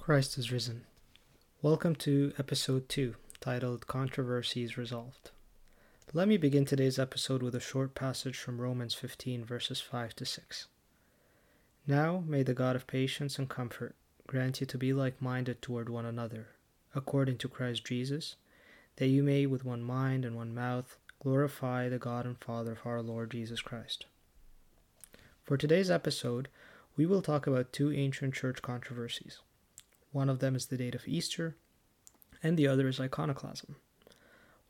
Christ is risen. Welcome to episode 2, titled Controversies Resolved. Let me begin today's episode with a short passage from Romans 15, verses 5 to 6. Now may the God of patience and comfort grant you to be like minded toward one another, according to Christ Jesus, that you may with one mind and one mouth glorify the God and Father of our Lord Jesus Christ. For today's episode, we will talk about two ancient church controversies. One of them is the date of Easter, and the other is iconoclasm.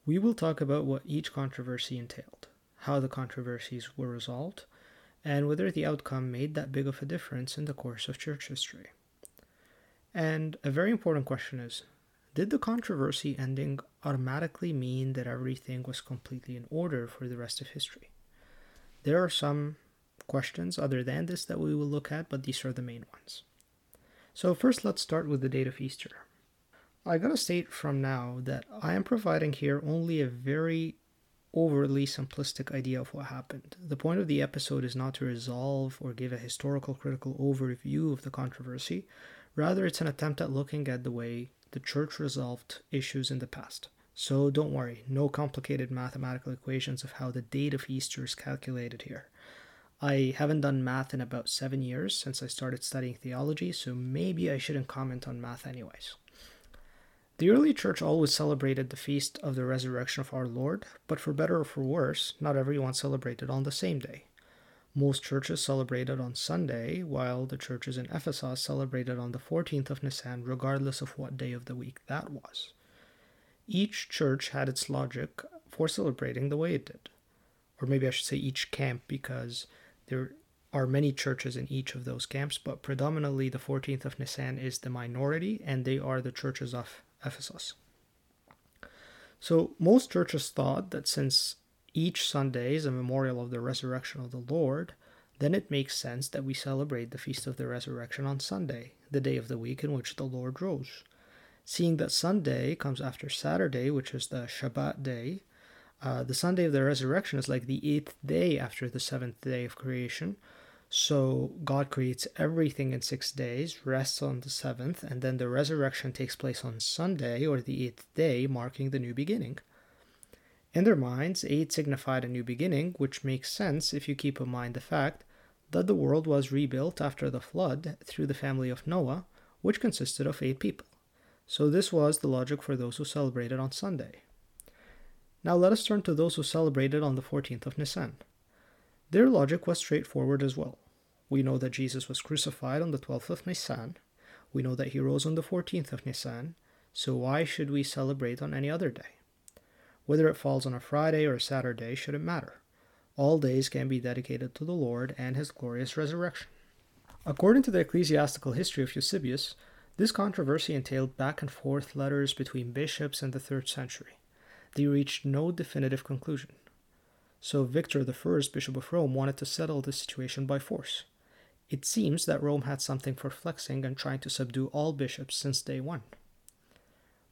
We will talk about what each controversy entailed, how the controversies were resolved, and whether the outcome made that big of a difference in the course of church history. And a very important question is Did the controversy ending automatically mean that everything was completely in order for the rest of history? There are some questions other than this that we will look at, but these are the main ones. So, first, let's start with the date of Easter. I gotta state from now that I am providing here only a very overly simplistic idea of what happened. The point of the episode is not to resolve or give a historical critical overview of the controversy, rather, it's an attempt at looking at the way the church resolved issues in the past. So don't worry, no complicated mathematical equations of how the date of Easter is calculated here. I haven't done math in about seven years since I started studying theology, so maybe I shouldn't comment on math anyways. The early church always celebrated the feast of the resurrection of our Lord, but for better or for worse, not everyone celebrated on the same day. Most churches celebrated on Sunday, while the churches in Ephesus celebrated on the 14th of Nisan, regardless of what day of the week that was. Each church had its logic for celebrating the way it did. Or maybe I should say each camp, because there are many churches in each of those camps, but predominantly the 14th of Nisan is the minority, and they are the churches of Ephesus. So most churches thought that since each Sunday is a memorial of the resurrection of the Lord, then it makes sense that we celebrate the Feast of the Resurrection on Sunday, the day of the week in which the Lord rose. Seeing that Sunday comes after Saturday, which is the Shabbat day, uh, the Sunday of the resurrection is like the eighth day after the seventh day of creation. So God creates everything in six days, rests on the seventh, and then the resurrection takes place on Sunday or the eighth day, marking the new beginning. In their minds, eight signified a new beginning, which makes sense if you keep in mind the fact that the world was rebuilt after the flood through the family of Noah, which consisted of eight people. So this was the logic for those who celebrated on Sunday. Now let us turn to those who celebrated on the 14th of Nisan. Their logic was straightforward as well. We know that Jesus was crucified on the 12th of Nisan. We know that he rose on the 14th of Nisan. So why should we celebrate on any other day? Whether it falls on a Friday or a Saturday shouldn't matter. All days can be dedicated to the Lord and his glorious resurrection. According to the ecclesiastical history of Eusebius, this controversy entailed back and forth letters between bishops in the 3rd century. They reached no definitive conclusion. So Victor I, Bishop of Rome, wanted to settle the situation by force. It seems that Rome had something for flexing and trying to subdue all bishops since day one.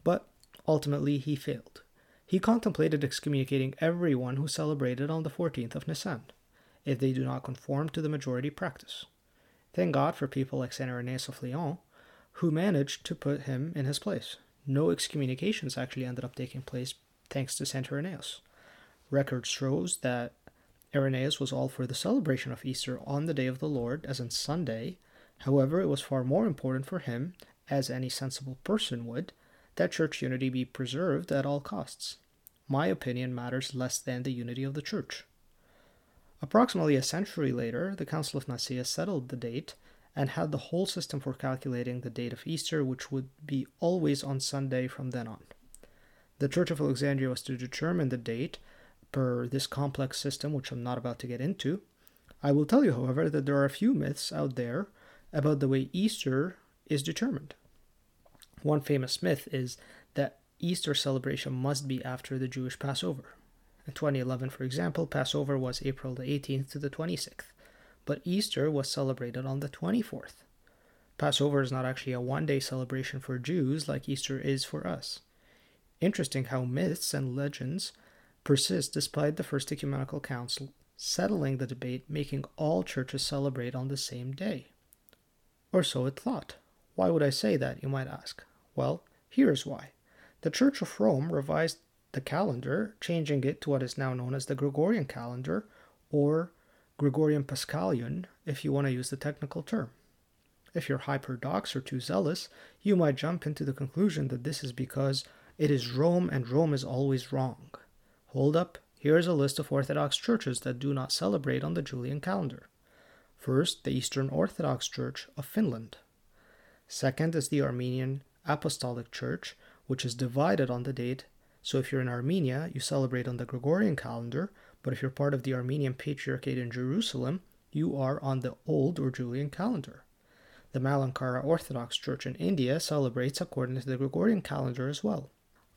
But ultimately, he failed. He contemplated excommunicating everyone who celebrated on the 14th of Nisan, if they do not conform to the majority practice. Thank God for people like Saint Irenaeus of Lyon, who managed to put him in his place. No excommunications actually ended up taking place thanks to Saint Irenaeus. Record shows that Irenaeus was all for the celebration of Easter on the day of the Lord, as in Sunday. However, it was far more important for him, as any sensible person would, that church unity be preserved at all costs. My opinion matters less than the unity of the church. Approximately a century later, the Council of Nicaea settled the date and had the whole system for calculating the date of Easter, which would be always on Sunday from then on. The Church of Alexandria was to determine the date per this complex system, which I'm not about to get into. I will tell you, however, that there are a few myths out there about the way Easter is determined. One famous myth is that Easter celebration must be after the Jewish Passover. In 2011, for example, Passover was April the 18th to the 26th, but Easter was celebrated on the 24th. Passover is not actually a one day celebration for Jews like Easter is for us. Interesting how myths and legends persist despite the First Ecumenical Council settling the debate, making all churches celebrate on the same day. Or so it thought. Why would I say that, you might ask? Well, here's why. The Church of Rome revised the calendar, changing it to what is now known as the Gregorian calendar, or Gregorian Paschalion, if you want to use the technical term. If you're hyperdox or too zealous, you might jump into the conclusion that this is because it is Rome and Rome is always wrong. Hold up, here is a list of Orthodox churches that do not celebrate on the Julian calendar. First, the Eastern Orthodox Church of Finland. Second is the Armenian Apostolic Church, which is divided on the date. So if you're in Armenia, you celebrate on the Gregorian calendar, but if you're part of the Armenian Patriarchate in Jerusalem, you are on the old or Julian calendar. The Malankara Orthodox Church in India celebrates according to the Gregorian calendar as well.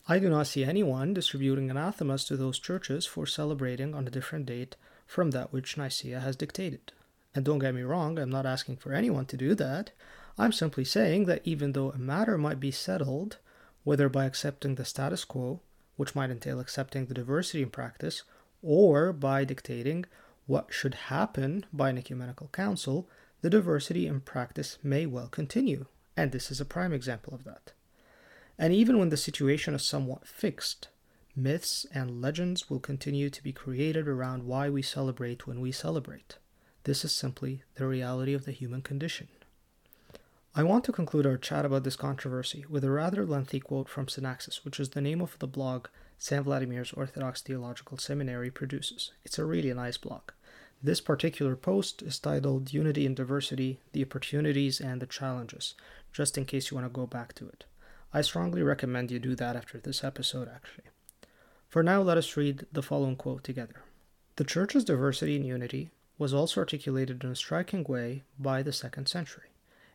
I do not see anyone distributing anathemas to those churches for celebrating on a different date from that which Nicaea has dictated. And don't get me wrong, I'm not asking for anyone to do that. I'm simply saying that even though a matter might be settled, whether by accepting the status quo, which might entail accepting the diversity in practice, or by dictating what should happen by an ecumenical council, the diversity in practice may well continue, and this is a prime example of that. And even when the situation is somewhat fixed, myths and legends will continue to be created around why we celebrate when we celebrate. This is simply the reality of the human condition. I want to conclude our chat about this controversy with a rather lengthy quote from Synaxis, which is the name of the blog St. Vladimir's Orthodox Theological Seminary produces. It's a really nice blog. This particular post is titled Unity and Diversity The Opportunities and the Challenges, just in case you want to go back to it. I strongly recommend you do that after this episode, actually. For now, let us read the following quote together. The Church's diversity and unity was also articulated in a striking way by the second century,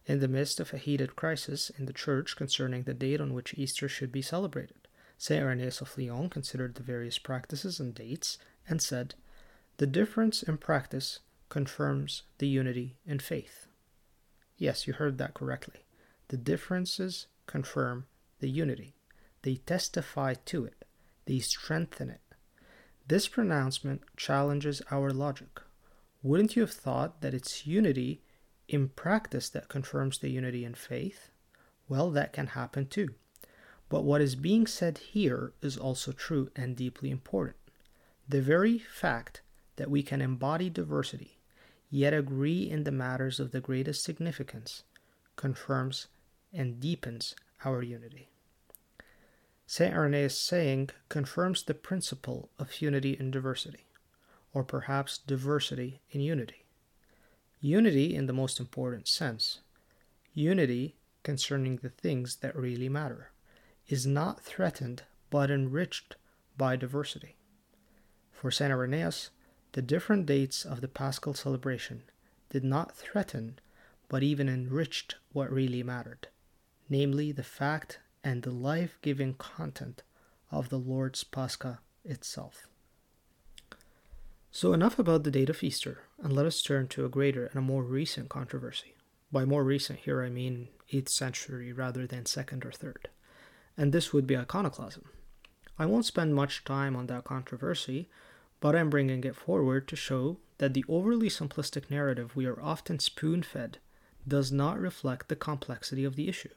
in the midst of a heated crisis in the Church concerning the date on which Easter should be celebrated. St. Irenaeus of Lyon considered the various practices and dates and said, the difference in practice confirms the unity in faith. Yes, you heard that correctly. The differences confirm the unity. They testify to it, they strengthen it. This pronouncement challenges our logic. Wouldn't you have thought that it's unity in practice that confirms the unity in faith? Well, that can happen too. But what is being said here is also true and deeply important. The very fact that we can embody diversity, yet agree in the matters of the greatest significance, confirms and deepens our unity. St. Irenaeus' saying confirms the principle of unity in diversity, or perhaps diversity in unity. Unity in the most important sense, unity concerning the things that really matter, is not threatened but enriched by diversity. For St. Irenaeus, the different dates of the Paschal celebration did not threaten, but even enriched what really mattered, namely the fact and the life giving content of the Lord's Pascha itself. So, enough about the date of Easter, and let us turn to a greater and a more recent controversy. By more recent, here I mean 8th century rather than 2nd or 3rd, and this would be iconoclasm. I won't spend much time on that controversy, but I'm bringing it forward to show that the overly simplistic narrative we are often spoon fed does not reflect the complexity of the issue.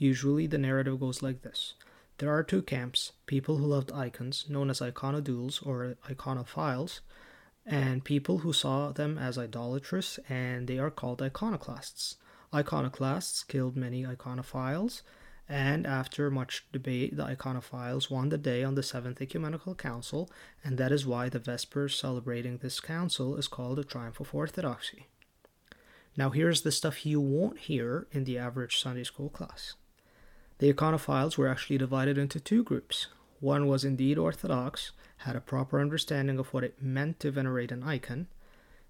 Usually, the narrative goes like this There are two camps people who loved icons, known as iconodules or iconophiles, and people who saw them as idolatrous, and they are called iconoclasts. Iconoclasts killed many iconophiles, and after much debate, the iconophiles won the day on the Seventh Ecumenical Council, and that is why the Vespers celebrating this council is called a Triumph of Orthodoxy. Now, here's the stuff you won't hear in the average Sunday school class. The iconophiles were actually divided into two groups. One was indeed Orthodox, had a proper understanding of what it meant to venerate an icon.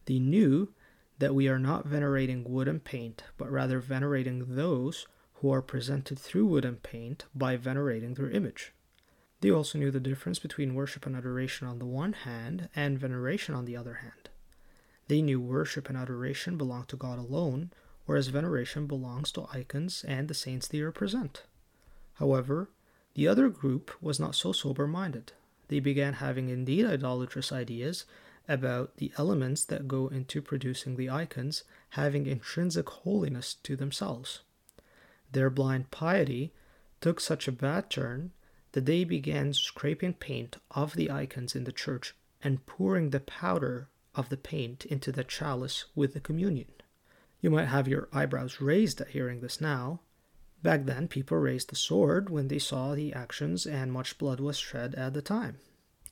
They knew that we are not venerating wood and paint, but rather venerating those who are presented through wood and paint by venerating their image. They also knew the difference between worship and adoration on the one hand and veneration on the other hand. They knew worship and adoration belong to God alone, whereas veneration belongs to icons and the saints they represent. However, the other group was not so sober minded. They began having indeed idolatrous ideas about the elements that go into producing the icons having intrinsic holiness to themselves. their blind piety took such a bad turn that they began scraping paint off the icons in the church and pouring the powder of the paint into the chalice with the communion. You might have your eyebrows raised at hearing this now. Back then, people raised the sword when they saw the actions, and much blood was shed at the time.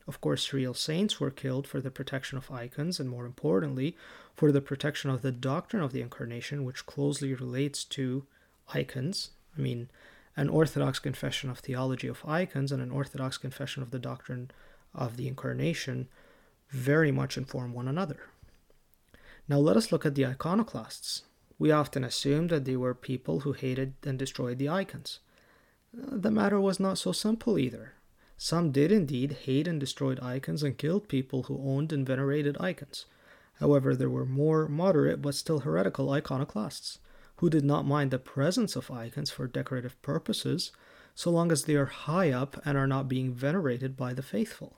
Of course, real saints were killed for the protection of icons, and more importantly, for the protection of the doctrine of the Incarnation, which closely relates to icons. I mean, an Orthodox confession of theology of icons and an Orthodox confession of the doctrine of the Incarnation very much inform one another. Now let us look at the iconoclasts. We often assume that they were people who hated and destroyed the icons. Uh, the matter was not so simple either. Some did indeed hate and destroyed icons and killed people who owned and venerated icons. However, there were more moderate but still heretical iconoclasts who did not mind the presence of icons for decorative purposes so long as they are high up and are not being venerated by the faithful.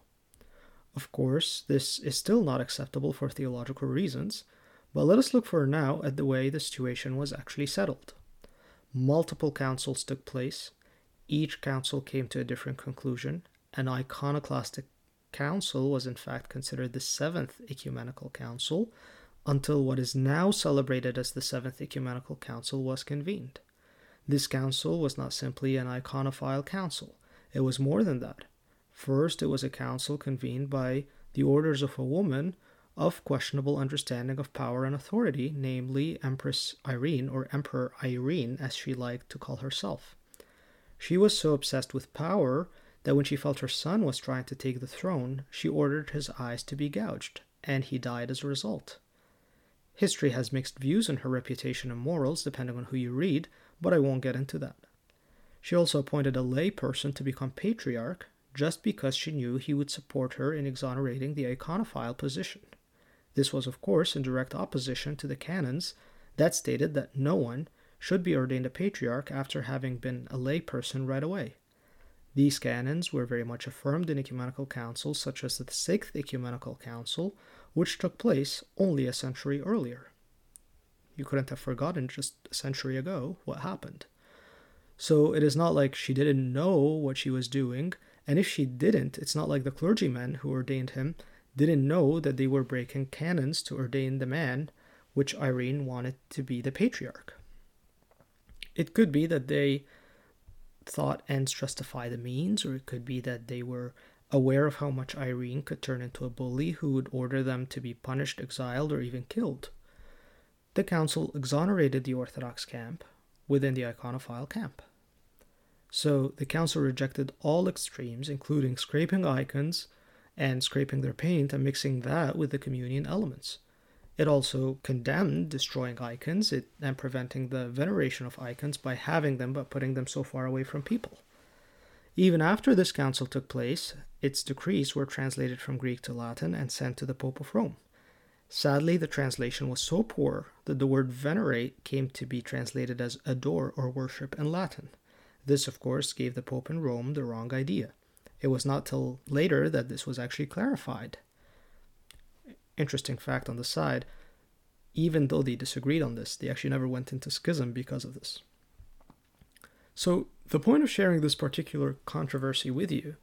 Of course, this is still not acceptable for theological reasons, but let us look for now at the way the situation was actually settled. Multiple councils took place. Each council came to a different conclusion. An iconoclastic council was in fact considered the seventh ecumenical council until what is now celebrated as the Seventh Ecumenical Council was convened. This council was not simply an iconophile council, it was more than that. First, it was a council convened by the orders of a woman of questionable understanding of power and authority, namely Empress Irene, or Emperor Irene, as she liked to call herself. She was so obsessed with power that when she felt her son was trying to take the throne, she ordered his eyes to be gouged, and he died as a result. History has mixed views on her reputation and morals, depending on who you read, but I won't get into that. She also appointed a lay person to become patriarch, just because she knew he would support her in exonerating the iconophile position. This was, of course, in direct opposition to the canons that stated that no one should be ordained a patriarch after having been a lay person right away. These canons were very much affirmed in ecumenical councils such as the Sixth Ecumenical Council, which took place only a century earlier. You couldn't have forgotten just a century ago what happened. So it is not like she didn't know what she was doing and if she didn't, it's not like the clergymen who ordained him didn't know that they were breaking canons to ordain the man which Irene wanted to be the patriarch. It could be that they thought ends justify the means, or it could be that they were aware of how much Irene could turn into a bully who would order them to be punished, exiled, or even killed. The council exonerated the Orthodox camp within the iconophile camp. So the council rejected all extremes, including scraping icons and scraping their paint and mixing that with the communion elements. It also condemned destroying icons and preventing the veneration of icons by having them but putting them so far away from people. Even after this council took place, its decrees were translated from Greek to Latin and sent to the Pope of Rome. Sadly, the translation was so poor that the word venerate came to be translated as adore or worship in Latin. This, of course, gave the Pope in Rome the wrong idea. It was not till later that this was actually clarified. Interesting fact on the side even though they disagreed on this, they actually never went into schism because of this. So, the point of sharing this particular controversy with you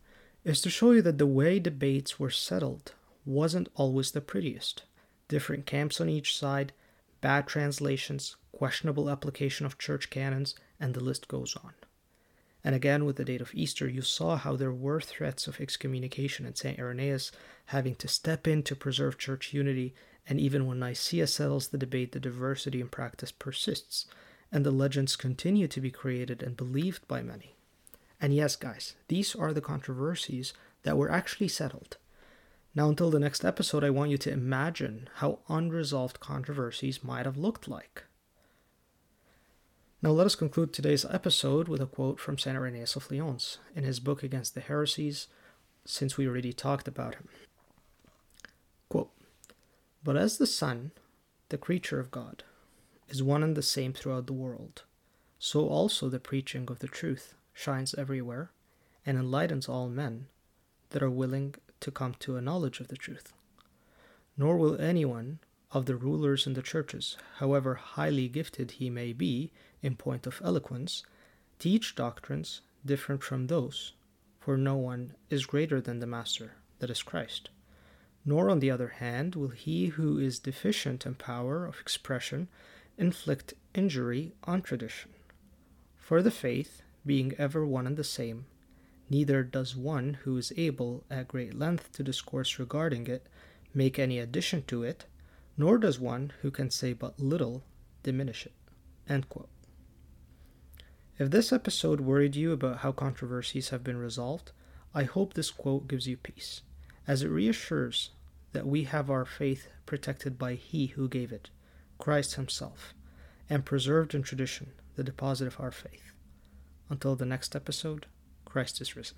is to show you that the way debates were settled wasn't always the prettiest. Different camps on each side, bad translations, questionable application of church canons, and the list goes on. And again, with the date of Easter, you saw how there were threats of excommunication and St. Irenaeus having to step in to preserve church unity. And even when Nicaea settles the debate, the diversity in practice persists, and the legends continue to be created and believed by many. And yes, guys, these are the controversies that were actually settled. Now, until the next episode, I want you to imagine how unresolved controversies might have looked like. Now, let us conclude today's episode with a quote from St. Irenaeus of Lyons in his book Against the Heresies, since we already talked about him. Quote, but as the sun, the creature of God, is one and the same throughout the world, so also the preaching of the truth shines everywhere and enlightens all men that are willing to come to a knowledge of the truth. Nor will anyone of the rulers in the churches, however highly gifted he may be in point of eloquence, teach doctrines different from those, for no one is greater than the Master, that is Christ. Nor, on the other hand, will he who is deficient in power of expression inflict injury on tradition. For the faith, being ever one and the same, neither does one who is able at great length to discourse regarding it make any addition to it, nor does one who can say but little diminish it. If this episode worried you about how controversies have been resolved, I hope this quote gives you peace, as it reassures that we have our faith protected by He who gave it, Christ Himself, and preserved in tradition, the deposit of our faith. Until the next episode, Christ is risen.